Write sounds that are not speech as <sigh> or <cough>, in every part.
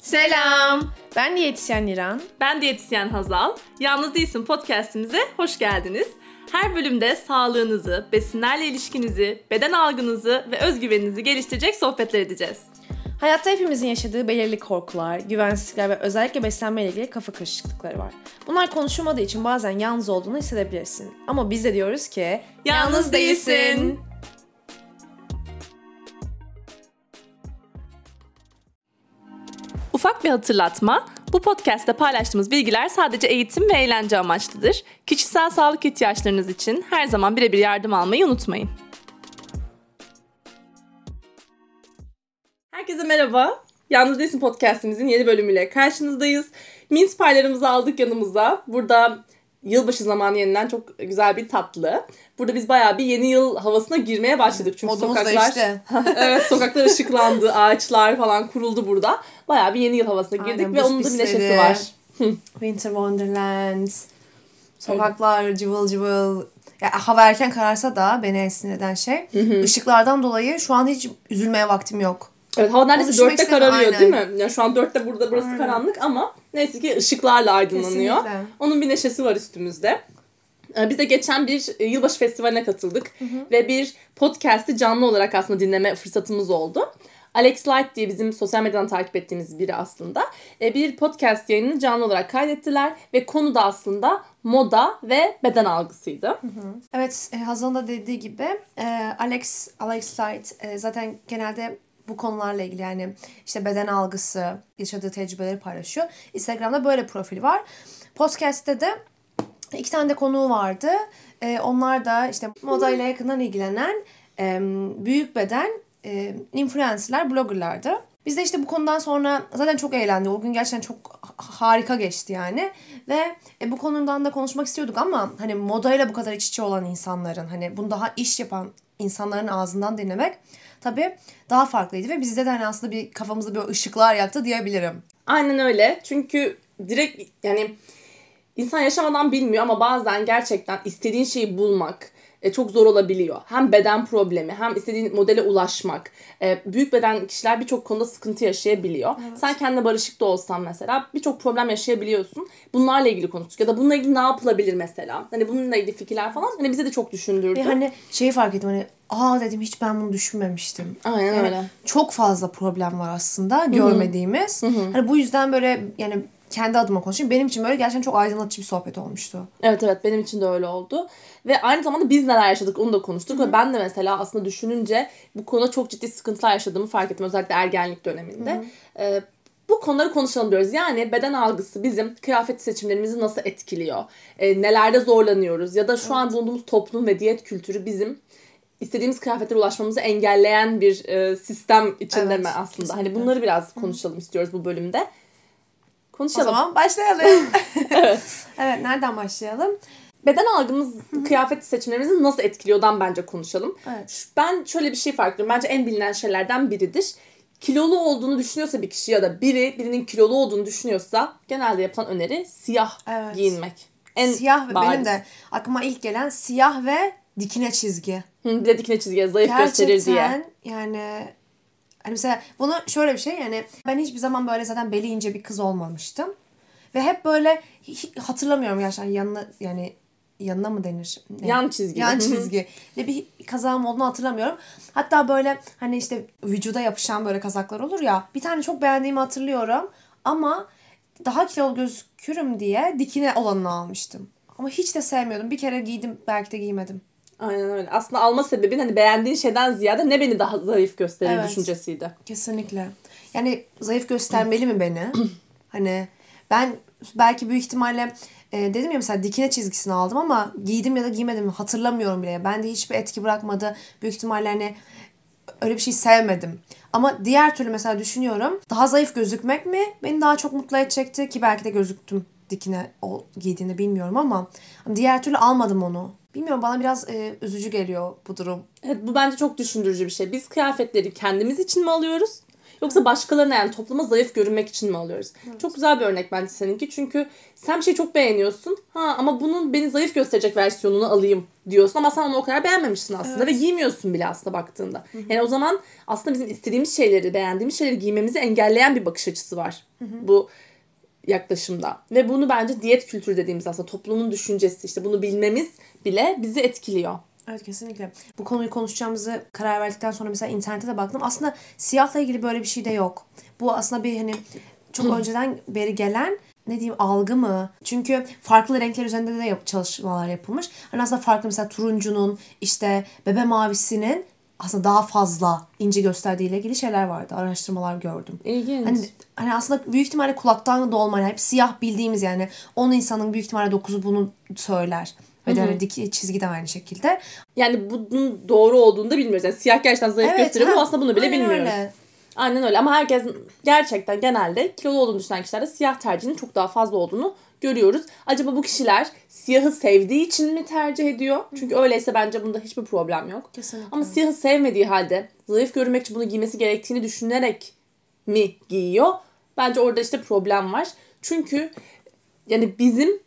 Selam. Ben diyetisyen İran. Ben diyetisyen Hazal. Yalnız Değilsin podcastimize hoş geldiniz. Her bölümde sağlığınızı, besinlerle ilişkinizi, beden algınızı ve özgüveninizi geliştirecek sohbetler edeceğiz. Hayatta hepimizin yaşadığı belirli korkular, güvensizlikler ve özellikle beslenme ile ilgili kafa karışıklıkları var. Bunlar konuşulmadığı için bazen yalnız olduğunu hissedebilirsin. Ama biz de diyoruz ki Yalnız değilsin. Ufak bir hatırlatma. Bu podcast'te paylaştığımız bilgiler sadece eğitim ve eğlence amaçlıdır. Kişisel sağlık ihtiyaçlarınız için her zaman birebir yardım almayı unutmayın. Herkese merhaba. Yalnız Değilsin podcastimizin yeni bölümüyle karşınızdayız. Mince paylarımızı aldık yanımıza. Burada yılbaşı zamanı yenilen çok güzel bir tatlı. Burada biz bayağı bir yeni yıl havasına girmeye başladık. Çünkü Modumuz sokaklar değişti. <laughs> evet sokaklar ışıklandı, ağaçlar falan kuruldu burada. Bayağı bir yeni yıl havasına girdik Aynen, ve onun da bir neşesi var. Winter Wonderland, sokaklar cıvıl cıvıl. Ya, hava erken kararsa da beni en sinir eden şey ışıklardan dolayı şu an hiç üzülmeye vaktim yok. Evet hava neredeyse dörtte kararıyor aynen. değil mi? Yani şu an dörtte burada burası karanlık ama neyse ki ışıklarla aydınlanıyor. Kesinlikle. Onun bir neşesi var üstümüzde. Ee, Biz de geçen bir e, yılbaşı festivaline katıldık ve bir podcast'i canlı olarak aslında dinleme fırsatımız oldu. Alex Light diye bizim sosyal medyadan takip ettiğimiz biri aslında. e, Bir podcast yayınını canlı olarak kaydettiler ve konu da aslında moda ve beden algısıydı. Evet, e, Hazal'ın da dediği gibi e, Alex Alex Light zaten genelde bu konularla ilgili yani işte beden algısı, yaşadığı tecrübeleri paylaşıyor. Instagram'da böyle profili var. Podcast'te de iki tane de konuğu vardı. E, onlar da işte moda ile yakından ilgilenen e, büyük beden e, influencerlar, bloggerlardı. Biz de işte bu konudan sonra zaten çok eğlendik. O gün gerçekten çok ha- harika geçti yani. Ve e, bu konudan da konuşmak istiyorduk ama hani modayla bu kadar iç içe olan insanların hani bunu daha iş yapan insanların ağzından dinlemek tabii daha farklıydı ve bizde de hani aslında bir kafamızda bir ışıklar yaktı diyebilirim. Aynen öyle. Çünkü direkt yani insan yaşamadan bilmiyor ama bazen gerçekten istediğin şeyi bulmak e, çok zor olabiliyor. Hem beden problemi hem istediğin modele ulaşmak. E, büyük beden kişiler birçok konuda sıkıntı yaşayabiliyor. Sen kendine barışık da olsan mesela birçok problem yaşayabiliyorsun. Bunlarla ilgili konuştuk ya da bununla ilgili ne yapılabilir mesela. Hani bununla ilgili fikirler falan hani bize de çok düşündürdü. Ve hani şeyi fark ettim hani aa dedim hiç ben bunu düşünmemiştim. Aynen Yani öyle. çok fazla problem var aslında görmediğimiz. Hani bu yüzden böyle yani kendi adıma konuşayım. Benim için böyle gerçekten çok aydınlatıcı bir sohbet olmuştu. Evet evet benim için de öyle oldu. Ve aynı zamanda biz neler yaşadık onu da konuştuk. Ve ben de mesela aslında düşününce bu konuda çok ciddi sıkıntılar yaşadığımı fark ettim. Özellikle ergenlik döneminde. Ee, bu konuları konuşalım diyoruz. Yani beden algısı bizim kıyafet seçimlerimizi nasıl etkiliyor? Ee, nelerde zorlanıyoruz? Ya da şu an bulunduğumuz toplum ve diyet kültürü bizim istediğimiz kıyafetlere ulaşmamızı engelleyen bir e, sistem içinde Evet, mi aslında? Hani kesinlikle. bunları biraz konuşalım istiyoruz bu bölümde. O Konuşalım. zaman başlayalım. <laughs> evet. nereden başlayalım? beden algımız kıyafet seçimlerimizi nasıl etkiliyordan bence konuşalım. Evet. Ben şöyle bir şey fark ediyorum. Bence en bilinen şeylerden biridir. Kilolu olduğunu düşünüyorsa bir kişi ya da biri birinin kilolu olduğunu düşünüyorsa genelde yapılan öneri siyah Evet. giyinmek. En siyah ve bariz. benim de aklıma ilk gelen siyah ve dikine çizgi. Hı, bir de dikine çizgiye zayıf gösterir diye. Gerçekten yani hani mesela bunu şöyle bir şey yani ben hiçbir zaman böyle zaten beli ince bir kız olmamıştım. Ve hep böyle hatırlamıyorum gerçekten yanına yani yanına mı denir? Ne? Yan çizgi. Yan çizgi. Ne bir kazağım olduğunu hatırlamıyorum. Hatta böyle hani işte vücuda yapışan böyle kazaklar olur ya. Bir tane çok beğendiğimi hatırlıyorum. Ama daha kilolu gözükürüm diye dikine olanını almıştım. Ama hiç de sevmiyordum. Bir kere giydim belki de giymedim. Aynen öyle. Aslında alma sebebin hani beğendiğin şeyden ziyade ne beni daha zayıf gösterir Evet. düşüncesiydi. Kesinlikle. Yani zayıf göstermeli mi beni? <clears throat> hani ben belki büyük ihtimalle e, dedim ya mesela dikine çizgisini aldım ama giydim ya da giymedim hatırlamıyorum bile. Bende hiçbir etki bırakmadı. Büyük ihtimalle hani öyle bir şey sevmedim. Ama diğer türlü mesela düşünüyorum. Daha zayıf gözükmek mi beni daha çok mutlu edecekti ki belki de gözüktüm dikine o giydiğinde bilmiyorum ama diğer türlü almadım onu. Bilmiyorum bana biraz e, üzücü geliyor bu durum. Evet bu bence çok düşündürücü bir şey. Biz kıyafetleri kendimiz için mi alıyoruz? Yoksa başkalarına yani topluma zayıf görünmek için mi alıyoruz? Çok güzel bir örnek bence seninki. Çünkü sen bir şeyi çok beğeniyorsun. Ha ama bunun beni zayıf gösterecek versiyonunu alayım diyorsun ama sen onu o kadar beğenmemişsin aslında ve giymiyorsun bile aslında baktığında. Yani o zaman aslında bizim istediğimiz şeyleri, beğendiğimiz şeyleri giymemizi engelleyen bir bakış açısı var. Bu yaklaşımda. Ve bunu bence diyet kültürü dediğimiz aslında toplumun düşüncesi işte bunu bilmemiz bile bizi etkiliyor. Evet kesinlikle. Bu konuyu konuşacağımızı karar verdikten sonra mesela internete de baktım. Aslında siyahla ilgili böyle bir şey de yok. Bu aslında bir hani çok önceden beri gelen ne diyeyim algı mı? Çünkü farklı renkler üzerinde de yap- çalışmalar yapılmış. Hani aslında farklı mesela turuncunun işte bebe mavisinin aslında daha fazla ince gösterdiği ile ilgili şeyler vardı. Araştırmalar gördüm. İlginç. Hani, hani aslında büyük ihtimalle kulaktan da olmayan hep siyah bildiğimiz yani 10 insanın büyük ihtimalle 9'u bunu söyler. Ve de hani çizgi de aynı şekilde. Yani bunun doğru olduğunu da bilmiyoruz. Yani siyah gerçekten zayıf gösteriyor ha, ama aslında bunu bile aynen bilmiyoruz. öyle. Aynen öyle ama herkes gerçekten genelde kilolu olduğunu düşünen kişilerde siyah tercihinin çok daha fazla olduğunu görüyoruz. Acaba bu kişiler siyahı sevdiği için mi tercih ediyor? Çünkü öyleyse bence bunda hiçbir problem yok. Kesinlikle. Ama siyahı sevmediği halde zayıf görünmek için bunu giymesi gerektiğini düşünerek mi giyiyor? Bence orada işte problem var. Çünkü yani bizim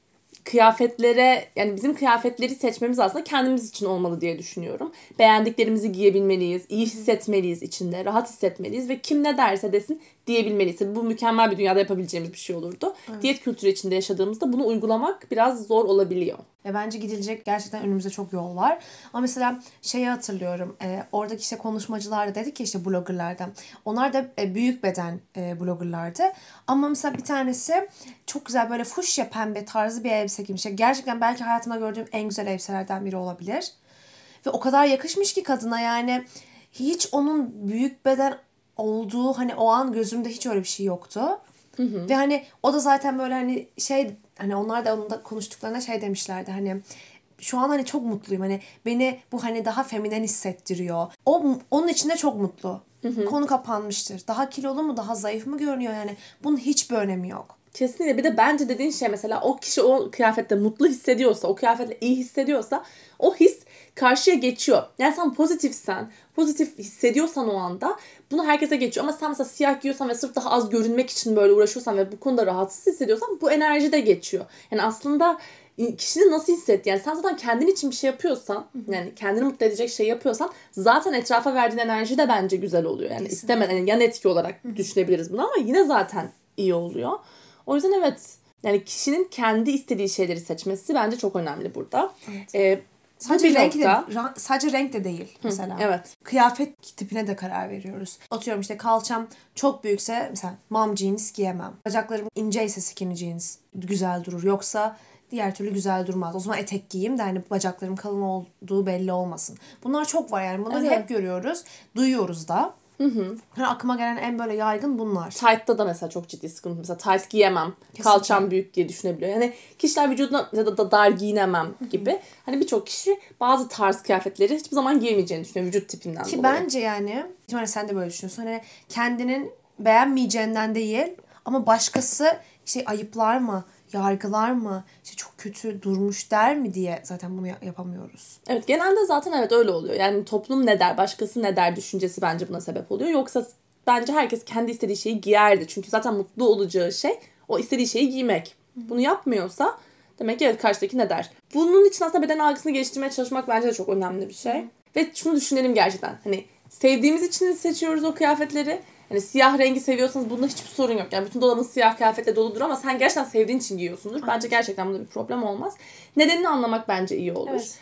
kıyafetlere yani bizim kıyafetleri seçmemiz aslında kendimiz için olmalı diye düşünüyorum. Beğendiklerimizi giyebilmeliyiz, iyi hissetmeliyiz içinde, rahat hissetmeliyiz ve kim ne derse desin diyebilmeliyiz. Tabii Bu mükemmel bir dünyada yapabileceğimiz bir şey olurdu. Diyet kültürü içinde yaşadığımızda bunu uygulamak biraz zor olabiliyor. Ve bence gidilecek gerçekten önümüzde çok yol var. Ama mesela şeyi hatırlıyorum. E, oradaki işte konuşmacılar da dedik ki işte bloggerlardan. Onlar da e, büyük beden e, bloggerlardı. Ama mesela bir tanesi çok güzel böyle fuşya pembe tarzı bir elbise giymiş. Gerçekten belki hayatımda gördüğüm en güzel elbiselerden biri olabilir. Ve o kadar yakışmış ki kadına yani hiç onun büyük beden olduğu hani o an gözümde hiç öyle bir şey yoktu. Ve hani o da zaten böyle hani şey hani onlar da onun da konuştuklarına şey demişlerdi hani şu an hani çok mutluyum hani beni bu hani daha feminen hissettiriyor. O onun içinde çok mutlu. Konu kapanmıştır. Daha kilolu mu daha zayıf mı görünüyor yani bunun hiçbir önemi yok. Kesinlikle. Bir de bence dediğin şey mesela o kişi o kıyafette mutlu hissediyorsa, o kıyafetle iyi hissediyorsa o his karşıya geçiyor. Yani sen pozitifsen, pozitif hissediyorsan o anda bunu herkese geçiyor. Ama sen mesela siyah giyiyorsan ve sırf daha az görünmek için böyle uğraşıyorsan ve bu konuda rahatsız hissediyorsan bu enerji de geçiyor. Yani aslında kişinin nasıl hissetti? Yani sen zaten kendin için bir şey yapıyorsan, yani kendini mutlu edecek şey yapıyorsan zaten etrafa verdiğin enerji de bence güzel oluyor. Yani istemeden yani yan etki olarak düşünebiliriz bunu ama yine zaten iyi oluyor. O yüzden evet yani kişinin kendi istediği şeyleri seçmesi bence çok önemli burada. Ee, bu Sadece bir renk de, ra- sadece renk de değil mesela. evet. Kıyafet tipine de karar veriyoruz. Atıyorum işte kalçam çok büyükse mesela mom jeans giyemem. Bacaklarım inceyse skinny jeans güzel durur. Yoksa diğer türlü güzel durmaz. O zaman etek giyeyim de hani bacaklarım kalın olduğu belli olmasın. Bunlar çok var yani. Bunları Evet. hep görüyoruz. Duyuyoruz da. Hani aklıma gelen en böyle yaygın bunlar. Tight'ta da mesela çok ciddi sıkıntı. Mesela tight giyemem. Kalçam büyük diye düşünebiliyor. Yani kişiler vücuduna ya da da dar giyinemem gibi. Hani birçok kişi bazı tarz kıyafetleri hiçbir zaman giyemeyeceğini düşünüyor vücut tipinden Ki dolayı. bence yani ihtimalle sen de böyle düşünüyorsun. Hani kendinin beğenmeyeceğinden değil ama başkası şey ayıplar mı, yargılar mı, işte çok kötü durmuş der mi diye zaten bunu ya- yapamıyoruz. Evet genelde zaten evet öyle oluyor. Yani toplum ne der, başkası ne der düşüncesi bence buna sebep oluyor. Yoksa bence herkes kendi istediği şeyi giyerdi. Çünkü zaten mutlu olacağı şey o istediği şeyi giymek. Bunu yapmıyorsa demek ki evet karşıdaki ne der. Bunun için aslında beden algısını geliştirmeye çalışmak bence de çok önemli bir şey. Ve şunu düşünelim gerçekten. Hani sevdiğimiz için seçiyoruz o kıyafetleri? Hani siyah rengi seviyorsanız bunda hiçbir sorun yok. Yani bütün dolabın siyah kıyafetle doludur ama sen gerçekten sevdiğin için giyiyorsundur. Bence gerçekten bunda bir problem olmaz. Nedenini anlamak bence iyi olur. Evet.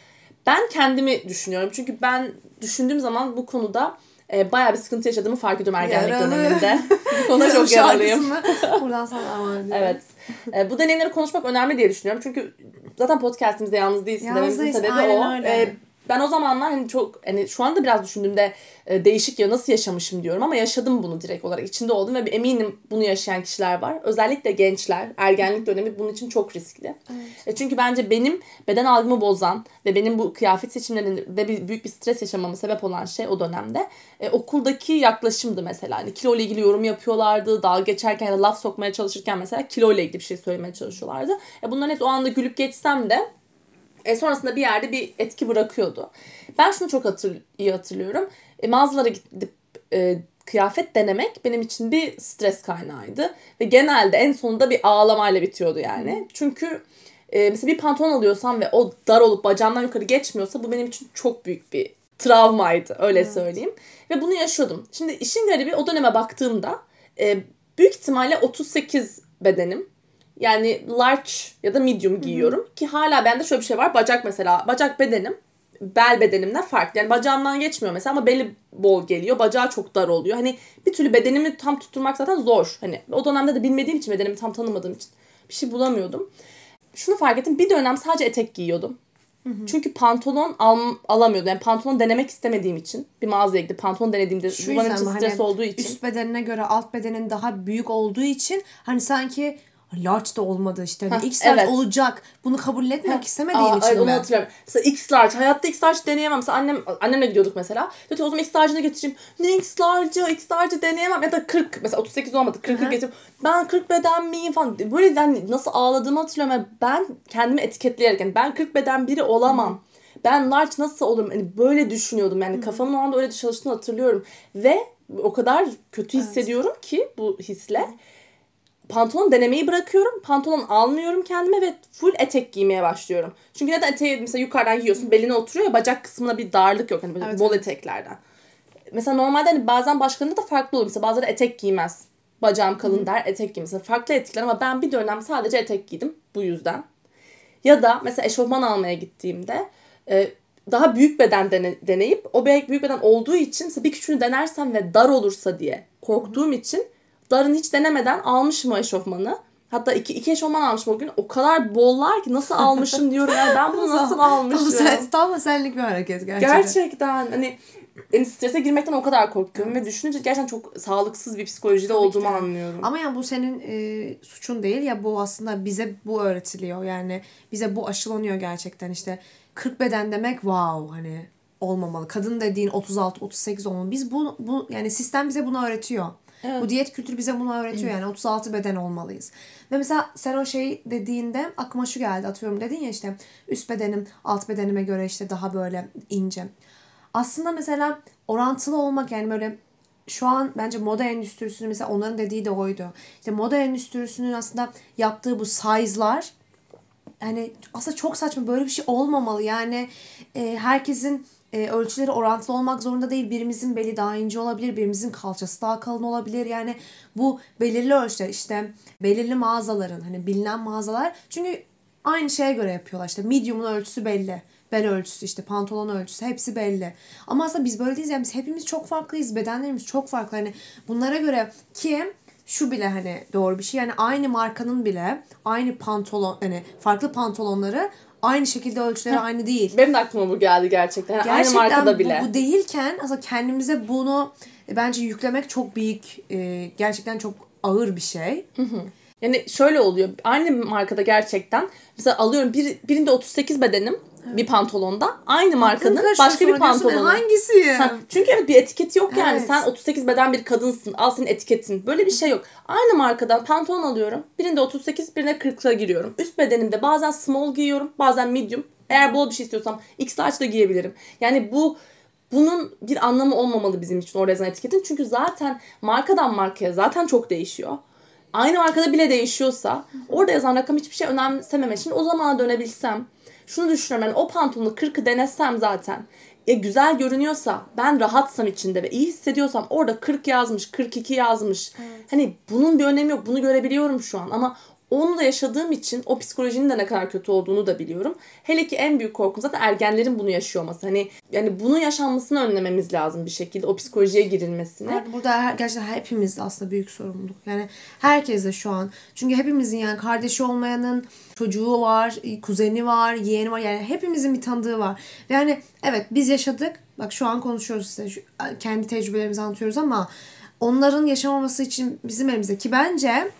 Ben kendimi düşünüyorum. Çünkü ben düşündüğüm zaman bu konuda e, bayağı bir sıkıntı yaşadığımı fark ediyorum ergenlik Yaralı. döneminde. <laughs> bu konuda çok yaralıyım. Buradan sana aman. Evet. E, bu deneyimleri konuşmak önemli diye düşünüyorum. Çünkü zaten podcastimizde yalnız değilsin Yalnız dememizin sebebi o. öyle. E, ben o zamanlar hani çok hani şu anda biraz düşündüğümde e, değişik ya nasıl yaşamışım diyorum ama yaşadım bunu direkt olarak içinde oldum ve eminim bunu yaşayan kişiler var. Özellikle gençler ergenlik dönemi bunun için çok riskli. E, çünkü bence benim beden algımı bozan ve benim bu kıyafet seçimlerinde bir, büyük bir stres yaşamama sebep olan şey o dönemde e, okuldaki yaklaşımdı mesela. Hani kilo ile ilgili yorum yapıyorlardı. Dalga geçerken ya da laf sokmaya çalışırken mesela kilo ile ilgili bir şey söylemeye çalışıyorlardı. E, bunların hepsi o anda gülüp geçsem de e, sonrasında bir yerde bir etki bırakıyordu. Ben şunu çok hatır, iyi hatırlıyorum. E, mağazalara gidip e, kıyafet denemek benim için bir stres kaynağıydı. Ve genelde en sonunda bir ağlamayla bitiyordu yani. Çünkü e, mesela bir pantolon alıyorsam ve o dar olup bacağımdan yukarı geçmiyorsa bu benim için çok büyük bir travmaydı öyle söyleyeyim. Ve bunu yaşıyordum. Şimdi işin garibi o döneme baktığımda e, büyük ihtimalle 38 bedenim. Yani large ya da medium giyiyorum. Ki hala bende şöyle bir şey var. Bacak mesela. Bacak bedenim bel bedenimden farklı. Yani bacağımdan geçmiyor mesela ama beli bol geliyor. Bacağı çok dar oluyor. Hani bir türlü bedenimi tam tutturmak zaten zor. Hani o dönemde de bilmediğim için bedenimi tam tanımadığım için bir şey bulamıyordum. Şunu fark ettim. Bir dönem sadece etek giyiyordum. Çünkü pantolon al, alamıyordum. Yani pantolon denemek istemediğim için bir mağazaya gidip pantolon denediğimde Şu yüzden için stres Hani olduğu için. Üst bedenine göre alt bedenin daha büyük olduğu için hani sanki large da olmadı işte. Hani Heh, X large evet. olacak. Bunu kabul etmek istemediğin Aa, için evet, onu mi? hatırlıyorum. Mesela X large. Hayatta X large deneyemem. Mesela annem, annemle gidiyorduk mesela. Dedi ki o zaman X large'ını getireyim. Ne X large'ı? X large'ı deneyemem. Ya da 40. Mesela 38 olmadı. 40'ı getirip ben 40 beden miyim falan. Böyle hani nasıl ağladığımı hatırlıyorum. Yani ben kendimi etiketleyerek yani ben 40 beden biri olamam. Ben large nasıl olurum? Hani böyle düşünüyordum. Yani kafamın o anda öyle çalıştığını hatırlıyorum. Ve o kadar kötü hissediyorum ki bu hisle pantolon denemeyi bırakıyorum. Pantolon almıyorum kendime ve full etek giymeye başlıyorum. Çünkü neden eteği mesela yukarıdan giyiyorsun beline oturuyor ya bacak kısmına bir darlık yok. Hani böyle Evet, bol eteklerden. Mesela normalde hani bazen başkalarında da farklı olur. Mesela bazıları etek giymez. Bacağım kalın der etek giymez. Mesela farklı etekler ama ben bir dönem sadece etek giydim bu yüzden. Ya da mesela eşofman almaya gittiğimde e, daha büyük beden dene- deneyip o büyük beden olduğu için bir küçüğünü denersem ve dar olursa diye korktuğum için darını hiç denemeden almışım o eşofmanı. Hatta iki, iki eşofman almışım o gün. O kadar bollar ki nasıl almışım diyorum. Yani ben bunu <laughs> nasıl Tam, almışım? sen, tam senlik bir hareket gerçekten. Gerçekten hani yani strese girmekten o kadar korkuyorum ve düşününce gerçekten çok sağlıksız bir psikolojide olduğumu de. anlıyorum. Ama yani bu senin e, suçun değil ya bu aslında bize bu öğretiliyor. Yani bize bu aşılanıyor gerçekten işte 40 beden demek wow hani olmamalı. Kadın dediğin 36 38 olmalı. Biz bu bu yani sistem bize bunu öğretiyor. Bu diyet kültürü bize bunu öğretiyor yani 36 beden olmalıyız. Ve mesela sen o şey dediğinde aklıma şu geldi atıyorum dedin ya işte üst bedenim alt bedenime göre işte daha böyle ince. Aslında mesela orantılı olmak yani böyle şu an bence moda endüstrisinin mesela onların dediği de oydu. İşte moda endüstrisinin aslında yaptığı bu size'lar yani aslında çok saçma böyle bir şey olmamalı. Yani e, herkesin e, ölçüleri orantılı olmak zorunda değil. Birimizin beli daha ince olabilir, birimizin kalçası daha kalın olabilir. Yani bu belirli ölçüler işte belirli mağazaların hani bilinen mağazalar çünkü aynı şeye göre yapıyorlar. İşte medium'un ölçüsü belli. Bel ölçüsü işte pantolon ölçüsü hepsi belli. Ama aslında biz böyle değiliz yani biz hepimiz çok farklıyız. Bedenlerimiz çok farklı. Hani bunlara göre ki şu bile hani doğru bir şey. Yani aynı markanın bile aynı pantolon hani farklı pantolonları aynı şekilde ölçüleri aynı değil. Benim de aklıma bu geldi gerçekten. Yani aynı Gerçekten markada bu, bile. bu değilken aslında kendimize bunu e, bence yüklemek çok büyük e, gerçekten çok ağır bir şey. Yani şöyle oluyor. Aynı markada gerçekten mesela alıyorum bir, birinde 38 bedenim bir pantolonda. Aynı markanın başka bir "E, pantolonu. Hangisi? Ha, Çünkü evet bir etiketi yok yani. Evet. Sen 38 beden bir kadınsın. Al senin etiketin. Böyle bir şey yok. Aynı markadan pantolon alıyorum. Birinde 38, birine 40'a giriyorum. Üst bedenimde bazen small giyiyorum, bazen medium. Eğer bol bir şey istiyorsam X large da giyebilirim. Yani bu bunun bir anlamı olmamalı bizim için o yazan etiketin. Çünkü zaten markadan markaya zaten çok değişiyor. Aynı markada bile değişiyorsa orada yazan rakam hiçbir şey önemsememe. Şimdi o zamana dönebilsem şunu düşünüyorum yani o pantolonu 40'ı denesem zaten e, güzel görünüyorsa ben rahatsam içinde ve iyi hissediyorsam orada 40 yazmış 42 yazmış. Hani bunun bir önemi yok bunu görebiliyorum şu an ama onu da yaşadığım için o psikolojinin de ne kadar kötü olduğunu da biliyorum. Hele ki en büyük korkum zaten ergenlerin bunu yaşıyor olması. Hani yani bunun yaşanmasını önlememiz lazım bir şekilde o psikolojiye girilmesini. Evet, burada her, gerçekten hepimiz aslında büyük sorumluluk. Yani herkes de şu an. Çünkü hepimizin yani kardeşi olmayanın çocuğu var, kuzeni var, yeğeni var. Yani hepimizin bir tanıdığı var. Yani evet biz yaşadık. Bak şu an konuşuyoruz size. Şu, kendi tecrübelerimizi anlatıyoruz ama onların yaşamaması için bizim elimizde. Ki bence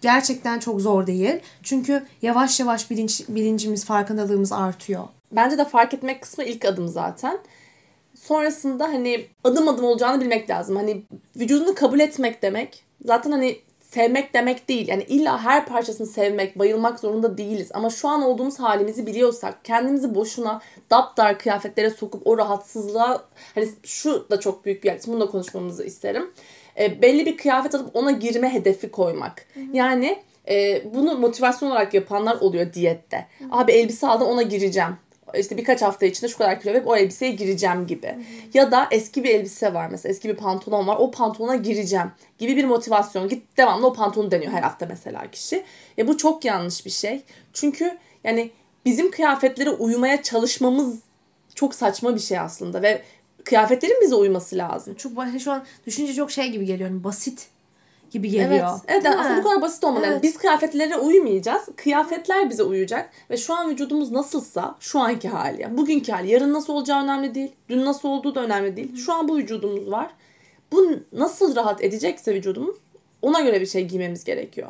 gerçekten çok zor değil. Çünkü yavaş yavaş bilinç, bilincimiz, farkındalığımız artıyor. Bence de fark etmek kısmı ilk adım zaten. Sonrasında hani adım adım olacağını bilmek lazım. Hani vücudunu kabul etmek demek. Zaten hani sevmek demek değil. Yani illa her parçasını sevmek, bayılmak zorunda değiliz. Ama şu an olduğumuz halimizi biliyorsak kendimizi boşuna daptar kıyafetlere sokup o rahatsızlığa hani şu da çok büyük bir yer. Bunu da konuşmamızı isterim. E, belli bir kıyafet alıp ona girme hedefi koymak. Yani e, bunu motivasyon olarak yapanlar oluyor diyette. Abi elbise aldım ona gireceğim işte birkaç hafta içinde şu kadar kilo verip o elbiseye gireceğim gibi. Hı hı. Ya da eski bir elbise var mesela eski bir pantolon var o pantolona gireceğim gibi bir motivasyon. Git devamlı o pantolonu deniyor her hafta mesela kişi. E bu çok yanlış bir şey. Çünkü yani bizim kıyafetlere uymaya çalışmamız çok saçma bir şey aslında ve kıyafetlerin bize uyması lazım. Çok şu an düşünce çok şey gibi geliyor. Yani basit gibi geliyor. Evet, evet yani aslında bu kadar basit olmalı. Evet. Yani biz kıyafetlere uymayacağız. Kıyafetler bize uyacak. Ve şu an vücudumuz nasılsa şu anki hali. Bugünkü hali. Yarın nasıl olacağı önemli değil. Dün nasıl olduğu da önemli değil. Şu an bu vücudumuz var. Bu nasıl rahat edecekse vücudumuz ona göre bir şey giymemiz gerekiyor.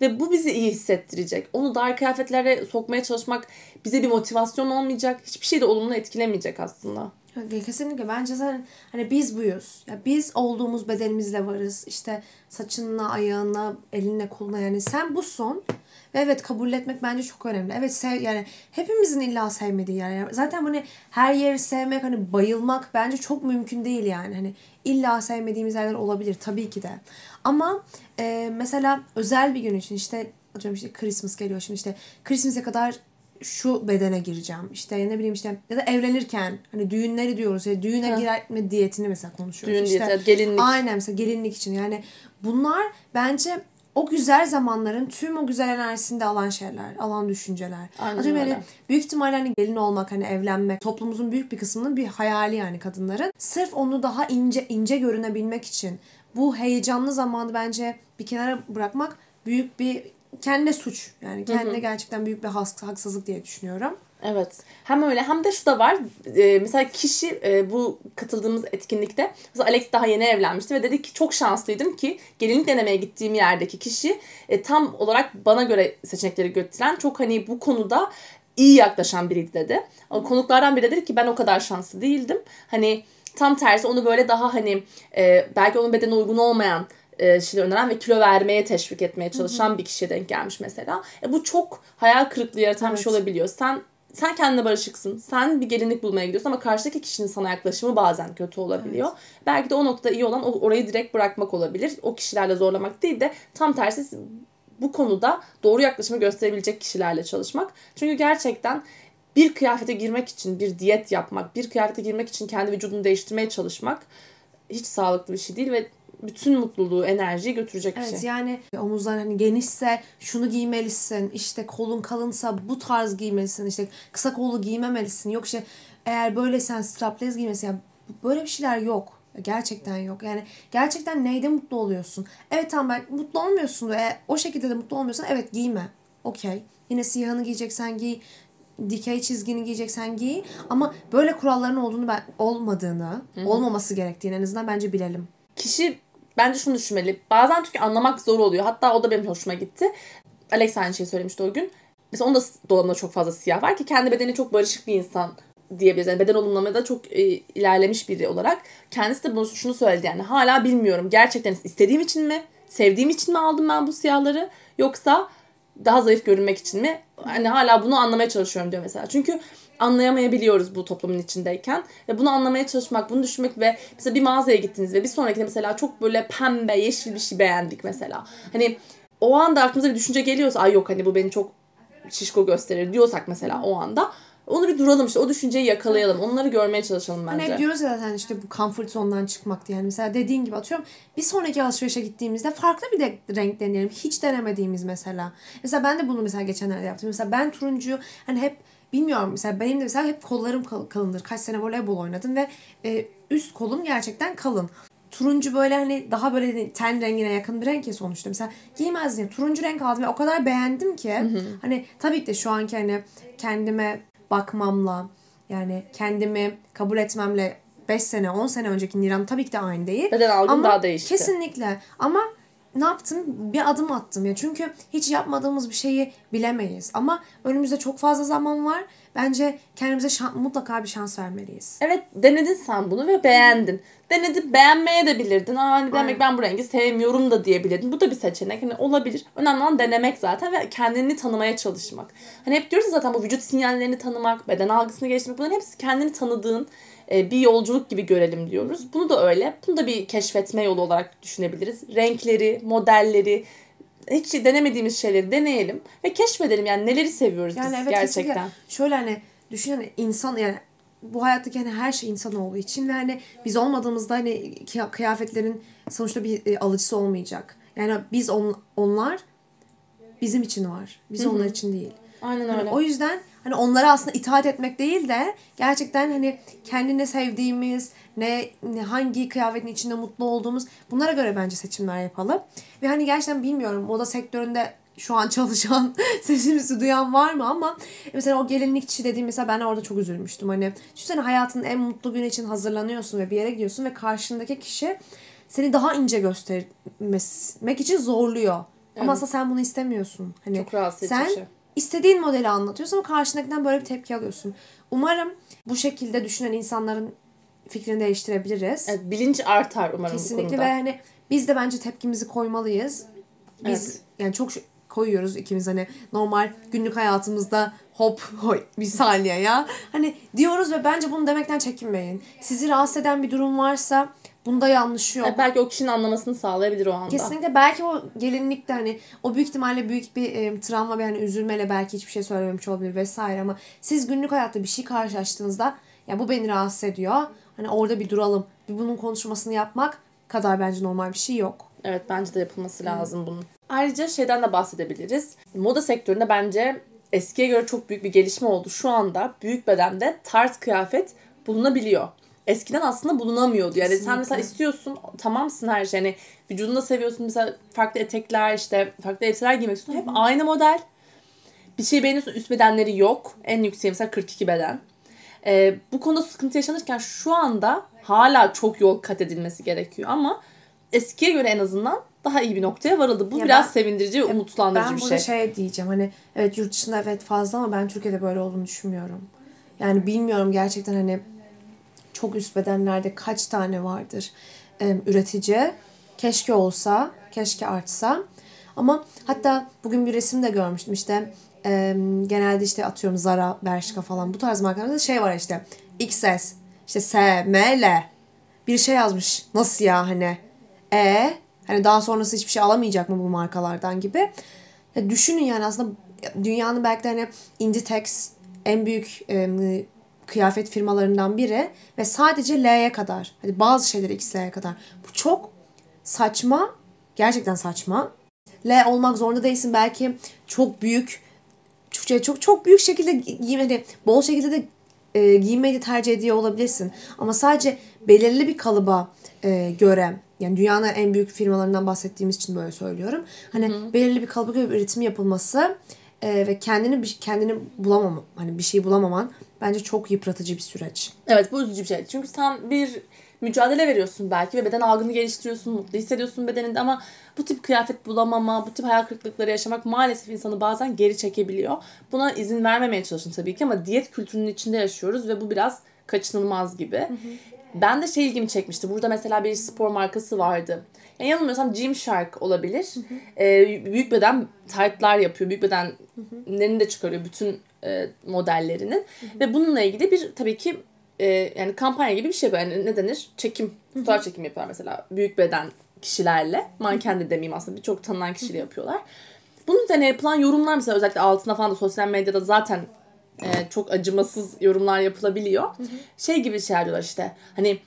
Ve bu bizi iyi hissettirecek. Onu dar kıyafetlere sokmaya çalışmak bize bir motivasyon olmayacak. Hiçbir şey de olumlu etkilemeyecek aslında. Kesinlikle bence zaten hani biz buyuz. Ya biz olduğumuz bedenimizle varız. İşte saçınla, ayağına, elinle, koluna yani sen bu son. Ve evet kabul etmek bence çok önemli. Evet sev yani hepimizin illa sevmediği yer. Yani zaten hani her yeri sevmek hani bayılmak bence çok mümkün değil yani. Hani illa sevmediğimiz yerler olabilir tabii ki de. Ama e, mesela özel bir gün için işte atıyorum işte Christmas geliyor şimdi işte Christmas'e kadar şu bedene gireceğim. İşte ne bileyim işte ya da evlenirken hani düğünleri diyoruz ya düğüne ha. girme diyetini mesela konuşuyoruz. Düğün işte, diyeti, gelinlik. Aynen mesela gelinlik için yani bunlar bence o güzel zamanların tüm o güzel enerjisinde alan şeyler, alan düşünceler. Aynen Atıyorum yani büyük ihtimalle hani gelin olmak, hani evlenmek toplumumuzun büyük bir kısmının bir hayali yani kadınların. Sırf onu daha ince ince görünebilmek için bu heyecanlı zamanı bence bir kenara bırakmak büyük bir kendine suç. Yani kendine Hı-hı. gerçekten büyük bir haksızlık diye düşünüyorum. Evet. Hem öyle hem de şu da var. Ee, mesela kişi e, bu katıldığımız etkinlikte mesela Alex daha yeni evlenmişti ve dedi ki çok şanslıydım ki gelinlik denemeye gittiğim yerdeki kişi e, tam olarak bana göre seçenekleri götüren çok hani bu konuda iyi yaklaşan biriydi dedi. O konuklardan biri dedi ki ben o kadar şanslı değildim. Hani tam tersi onu böyle daha hani e, belki onun bedene uygun olmayan e, şeyler öneren ve kilo vermeye teşvik etmeye çalışan Hı-hı. bir kişiye denk gelmiş mesela. E, bu çok hayal kırıklığı yaratan evet. bir şey olabiliyor. Sen sen kendine barışıksın. Sen bir gelinlik bulmaya gidiyorsun ama karşıdaki kişinin sana yaklaşımı bazen kötü olabiliyor. Evet. Belki de o noktada iyi olan orayı direkt bırakmak olabilir. O kişilerle zorlamak değil de tam tersi bu konuda doğru yaklaşımı gösterebilecek kişilerle çalışmak. Çünkü gerçekten bir kıyafete girmek için bir diyet yapmak, bir kıyafete girmek için kendi vücudunu değiştirmeye çalışmak hiç sağlıklı bir şey değil ve bütün mutluluğu, enerjiyi götürecek evet, bir şey. yani omuzlar hani genişse şunu giymelisin. işte kolun kalınsa bu tarz giymelisin. işte kısa kollu giymemelisin. Yok işte eğer böyle sen strapless giymelisin. Yani böyle bir şeyler yok. Gerçekten yok. Yani gerçekten neyde mutlu oluyorsun? Evet tamam ben mutlu olmuyorsun. E, o şekilde de mutlu olmuyorsan evet giyme. Okey. Yine siyahını giyeceksen giy dikey çizgini giyeceksen giy ama böyle kuralların olduğunu ben olmadığını, Hı-hı. olmaması gerektiğini en azından bence bilelim. Kişi bence şunu düşünmeli. Bazen çünkü anlamak zor oluyor. Hatta o da benim hoşuma gitti. Alex aynı şeyi söylemişti o gün. Mesela onun da dolabında çok fazla siyah var ki kendi bedeni çok barışık bir insan diyebiliriz. Yani beden olumlamada çok e, ilerlemiş biri olarak. Kendisi de bunu şunu söyledi yani hala bilmiyorum. Gerçekten istediğim için mi? Sevdiğim için mi aldım ben bu siyahları? Yoksa daha zayıf görünmek için mi? Hani hala bunu anlamaya çalışıyorum diyor mesela. Çünkü anlayamayabiliyoruz bu toplumun içindeyken. Ve bunu anlamaya çalışmak, bunu düşünmek ve mesela bir mağazaya gittiniz ve bir sonrakinde mesela çok böyle pembe, yeşil bir şey beğendik mesela. Hani o anda aklımıza bir düşünce geliyorsa ay yok hani bu beni çok şişko gösterir diyorsak mesela o anda onu bir duralım işte o düşünceyi yakalayalım. Onları görmeye çalışalım bence. Hani hep diyoruz ya zaten işte bu comfort zone'dan çıkmak diye. Yani mesela dediğin gibi atıyorum bir sonraki alışverişe gittiğimizde farklı bir de renk deneyelim. Hiç denemediğimiz mesela. Mesela ben de bunu mesela geçenlerde yaptım. Mesela ben turuncuyu hani hep bilmiyorum mesela benim de mesela hep kollarım kal- kalındır. Kaç sene voleybol oynadım ve e, üst kolum gerçekten kalın. Turuncu böyle hani daha böyle hani ten rengine yakın bir renk ya sonuçta. Mesela giymezdim. Turuncu renk aldım ve o kadar beğendim ki. Hı hı. Hani tabii ki de şu anki hani kendime bakmamla yani kendimi kabul etmemle 5 sene 10 sene önceki Niran tabii ki de aynı değil. Beden algım daha değişti. Kesinlikle ama ne yaptım? Bir adım attım ya. Çünkü hiç yapmadığımız bir şeyi bilemeyiz. Ama önümüzde çok fazla zaman var. Bence kendimize şan- mutlaka bir şans vermeliyiz. Evet denedin sen bunu ve beğendin. Denedin beğenmeye de bilirdin. Aa, hani demek ben bu rengi sevmiyorum da diyebilirdin. Bu da bir seçenek. Hani olabilir. Önemli olan denemek zaten ve kendini tanımaya çalışmak. Hani hep diyoruz zaten bu vücut sinyallerini tanımak, beden algısını geliştirmek bunların hepsi kendini tanıdığın bir yolculuk gibi görelim diyoruz. Bunu da öyle. Bunu da bir keşfetme yolu olarak düşünebiliriz. Renkleri, modelleri, hiç denemediğimiz şeyleri deneyelim ve keşfedelim yani neleri seviyoruz Yani biz evet gerçekten. Şöyle hani düşün hani insan yani bu hayattaki hani her şey insan olduğu için ve hani biz olmadığımızda hani kıya- kıyafetlerin sonuçta bir e, alıcısı olmayacak. Yani biz on, onlar bizim için var. Biz onlar için değil. Aynen Hani öyle. o yüzden hani onlara aslında itaat etmek değil de gerçekten hani kendine sevdiğimiz ne, ne hangi kıyafetin içinde mutlu olduğumuz bunlara göre bence seçimler yapalım. Ve hani gerçekten bilmiyorum moda sektöründe şu an <laughs> çalışan sesimizi duyan var mı ama mesela o gelinlikçi dediğim mesela ben orada çok üzülmüştüm. Hani düşünsene hayatın en mutlu günü için hazırlanıyorsun ve bir yere gidiyorsun ve karşındaki kişi seni daha ince göstermek için zorluyor. Ama aslında sen bunu istemiyorsun. Hani Çok rahatsız edici sen. istediğin modeli anlatıyorsun ama karşındakinden böyle bir tepki alıyorsun. Umarım bu şekilde düşünen insanların fikrini değiştirebiliriz. Evet, bilinç artar umarım bu Kesinlikle konuda. ve hani biz de bence tepkimizi koymalıyız. Biz Evet. yani çok koyuyoruz ikimiz hani normal günlük hayatımızda hop hoy bir saniye ya. Hani diyoruz ve bence bunu demekten çekinmeyin. Sizi rahatsız eden bir durum varsa bunda yanlış yok. Evet, belki o kişinin anlamasını sağlayabilir o anda. Kesinlikle belki o gelinlikte hani o büyük ihtimalle büyük bir e, travma bir hani üzülmeyle belki hiçbir şey söylememiş olabilir vesaire ama siz günlük hayatta bir şey karşılaştığınızda ya bu beni rahatsız ediyor. Hani orada bir duralım. Bir bunun konuşmasını yapmak kadar bence normal bir şey yok. Evet bence de yapılması lazım bunun. Ayrıca şeyden de bahsedebiliriz. Moda sektöründe bence eskiye göre çok büyük bir gelişme oldu. Şu anda büyük bedende tarz kıyafet bulunabiliyor. Eskiden aslında bulunamıyordu. Yani sen Kesinlikle. mesela istiyorsun tamamsın her şey. Hani vücudunu da seviyorsun mesela farklı etekler işte farklı elbiseler giymek istiyorsun. Hep aynı model. Bir şey beğeniyorsun üst bedenleri yok. En yükseği mesela 42 beden. Ee, bu konuda sıkıntı yaşanırken şu anda hala çok yol kat edilmesi gerekiyor ama eskiye göre en azından daha iyi bir noktaya varıldı. Bu Ya biraz ben- sevindirici ve umutlandırıcı Ben bir burada şey. şey. diyeceğim hani evet yurt dışında evet fazla ama ben Türkiye'de böyle olduğunu düşünmüyorum. Yani bilmiyorum gerçekten hani çok üst bedenlerde kaç tane vardır e, üretici. Keşke olsa, keşke artsa. Ama hatta bugün bir resim de görmüştüm işte e, genelde işte atıyorum Zara, Bershka falan bu tarz markalarda şey var işte XS, işte S, M, L bir şey yazmış. Nasıl ya hani? E hani daha sonrası hiçbir şey alamayacak mı bu markalardan gibi. Ya düşünün yani aslında dünyanın belki de hani Inditex en büyük e, kıyafet firmalarından biri ve sadece L'ye kadar. Hani bazı şeyleri XL'ye kadar. Bu çok saçma. Gerçekten saçma. L olmak zorunda değilsin. Belki çok büyük çok çok çok büyük şekilde gi- giymedi, bol şekilde de e, giymeyi tercih ediyor olabilirsin. Ama sadece belirli bir kalıba e, göre yani dünyanın en büyük firmalarından bahsettiğimiz için böyle söylüyorum. Hani belirli bir kalıba göre üretim yapılması e, ve kendini kendini bulamam hani bir şey bulamaman bence çok yıpratıcı bir süreç. Evet bu üzücü bir şey. Çünkü sen bir mücadele veriyorsun belki ve beden algını geliştiriyorsun, mutlu hissediyorsun bedeninde ama bu tip kıyafet bulamama, bu tip hayal kırıklıkları yaşamak maalesef insanı bazen geri çekebiliyor. Buna izin vermemeye çalışın tabii ki ama diyet kültürünün içinde yaşıyoruz ve bu biraz kaçınılmaz gibi. Ben de şey ilgimi çekmişti. Burada mesela bir spor markası vardı. Yani yanılmıyorsam Gymshark olabilir. Ee, büyük beden tight'lar yapıyor. Büyük bedenlerini de çıkarıyor bütün e, modellerinin. Ve bununla ilgili bir tabii ki e, yani kampanya gibi bir şey. Yani ne denir? Çekim. Fotoğraf çekim yapıyorlar mesela. Büyük beden kişilerle. Manken de demeyeyim aslında. Birçok tanınan kişiyle yapıyorlar. Bunun üzerine yapılan yorumlar mesela özellikle altına falan da sosyal medyada zaten e, çok acımasız yorumlar yapılabiliyor. Şey gibi şeyler diyorlar işte. Hani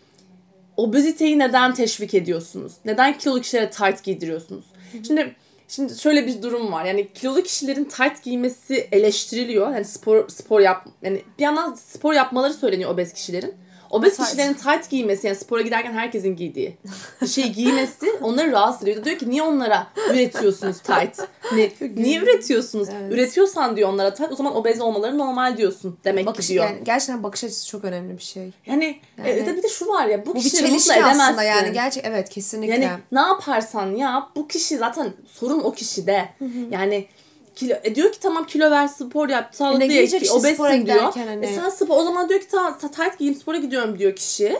obeziteyi neden teşvik ediyorsunuz? Neden kilolu kişilere tight giydiriyorsunuz? Şimdi şimdi şöyle bir durum var. Yani kilolu kişilerin tight giymesi eleştiriliyor. Yani spor spor yap yani bir yandan spor yapmaları söyleniyor obez kişilerin. Obez Tight. kişilerin tight giymesi yani spora giderken herkesin giydiği bir şey giymesi <laughs> onları rahatsız ediyor. Diyor ki niye onlara üretiyorsunuz tight? Ne, niye üretiyorsunuz? Evet. Üretiyorsan diyor onlara tak o zaman obez olmaları normal diyorsun demek Bakış, ki diyor. yani gerçekten bakış açısı çok önemli bir şey. Yani, Yani- e, de bir de şu var ya bu, Bu kişileri mutlu edemezsin. aslında yani. Gerçek evet kesinlikle. Yani ne yaparsan yap bu kişi zaten sorun o kişide. Yani kilo, e diyor ki tamam kilo ver spor yap sağlıklı ne ye obezsin diyor. hani? E sen spor o zaman diyor ki tamam ta- tight giyeyim spora gidiyorum diyor kişi.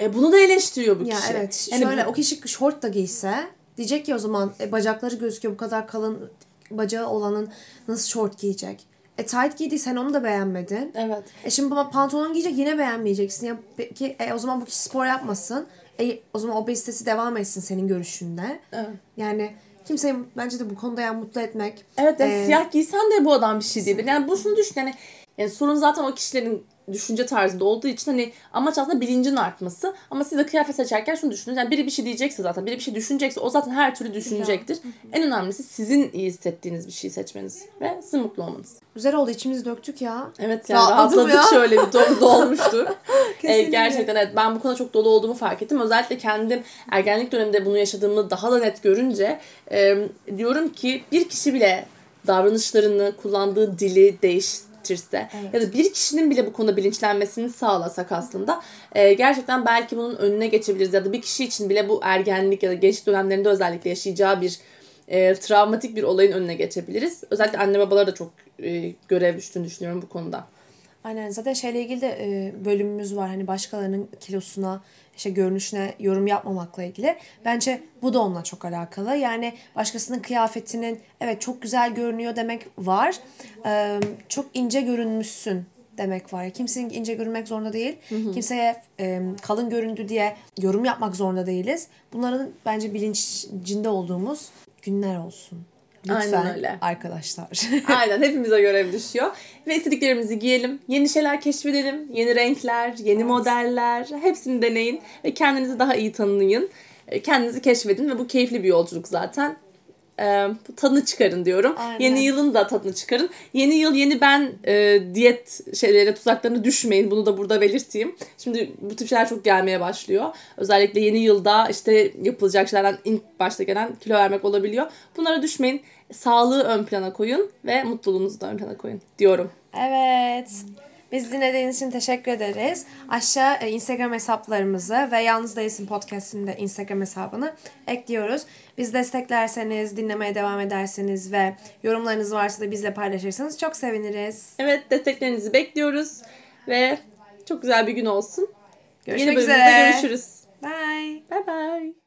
E bunu da eleştiriyor bu Ya kişi. evet. Yani şöyle bu- o kişi şort da giyse diyecek ki o zaman e, bacakları gözüküyor bu kadar kalın bacağı olanın nasıl şort giyecek? E tight giydi sen onu da beğenmedin. Evet. E şimdi baba pantolon giyecek yine beğenmeyeceksin. Ya peki e, o zaman bu kişi spor yapmasın. E, o zaman obezitesi devam etsin senin görüşünde. Evet. Yani kimseyi bence de bu konuda yani mutlu etmek. Evet yani e, siyah giysen de bu adam bir şey değil. Yani bu şunu düşün yani, yani sorun zaten o kişilerin düşünce tarzında olduğu için hani amaç aslında bilincin artması. Ama siz de kıyafet seçerken şunu düşünün. Yani biri bir şey diyecekse zaten, biri bir şey düşünecekse o zaten her türlü düşünecektir. En önemlisi sizin iyi hissettiğiniz bir şey seçmeniz ve sizin mutlu olmanız. Güzel oldu içimizi döktük ya. Evet yani Rahatladım rahatladık ya. şöyle bir dolu <laughs> dolmuştu. Evet, gerçekten evet ben bu konuda çok dolu olduğumu fark ettim. Özellikle kendim ergenlik döneminde bunu yaşadığımı daha da net görünce e, diyorum ki bir kişi bile davranışlarını, kullandığı dili değiştirse ya da bir kişinin bile bu konuda bilinçlenmesini sağlasak aslında e, gerçekten belki bunun önüne geçebiliriz ya da bir kişi için bile bu ergenlik ya da genç dönemlerinde özellikle yaşayacağı bir e, travmatik bir olayın önüne geçebiliriz. Özellikle anne babalara da çok e, görev düştüğünü düşünüyorum bu konuda. Aynen zaten şeyle ilgili de e, bölümümüz var hani başkalarının kilosuna işte görünüşüne yorum yapmamakla ilgili. Bence bu da onunla çok alakalı. Yani başkasının kıyafetinin evet çok güzel görünüyor demek var. E, çok ince görünmüşsün demek var. Kimsenin ince görünmek zorunda değil. Kimseye e, kalın göründü diye yorum yapmak zorunda değiliz. Bunların bence bilincinde olduğumuz günler olsun. Lütfen Aynen öyle. arkadaşlar. <laughs> Aynen hepimize görev düşüyor. Ve istediklerimizi giyelim. Yeni şeyler keşfedelim. Yeni renkler, yeni modeller. Hepsini deneyin. Ve kendinizi daha iyi tanıyın. E, Kendinizi keşfedin ve bu keyifli bir yolculuk zaten. Ee, tadını çıkarın diyorum. Aynen. Yeni yılın da tadını çıkarın. Yeni yıl yeni ben e, diyet şeylere tuzaklarına düşmeyin. Bunu da burada belirteyim. Şimdi bu tip şeyler çok gelmeye başlıyor. Özellikle yeni yılda işte yapılacak şeylerden ilk başta gelen kilo vermek olabiliyor. Bunlara düşmeyin. Sağlığı ön plana koyun ve mutluluğunuzu da ön plana koyun diyorum. Evet. Biz dinlediğiniz için teşekkür ederiz. Aşağı e, Instagram hesaplarımızı ve Yalnız Değilsin Podcast'ın da Instagram hesabını ekliyoruz. Biz desteklerseniz, dinlemeye devam ederseniz ve yorumlarınız varsa da bizle paylaşırsanız çok seviniriz. Evet desteklerinizi bekliyoruz ve çok güzel bir gün olsun. Görüşmek Yeni bölümde üzere. görüşürüz. Bye. Bye bye.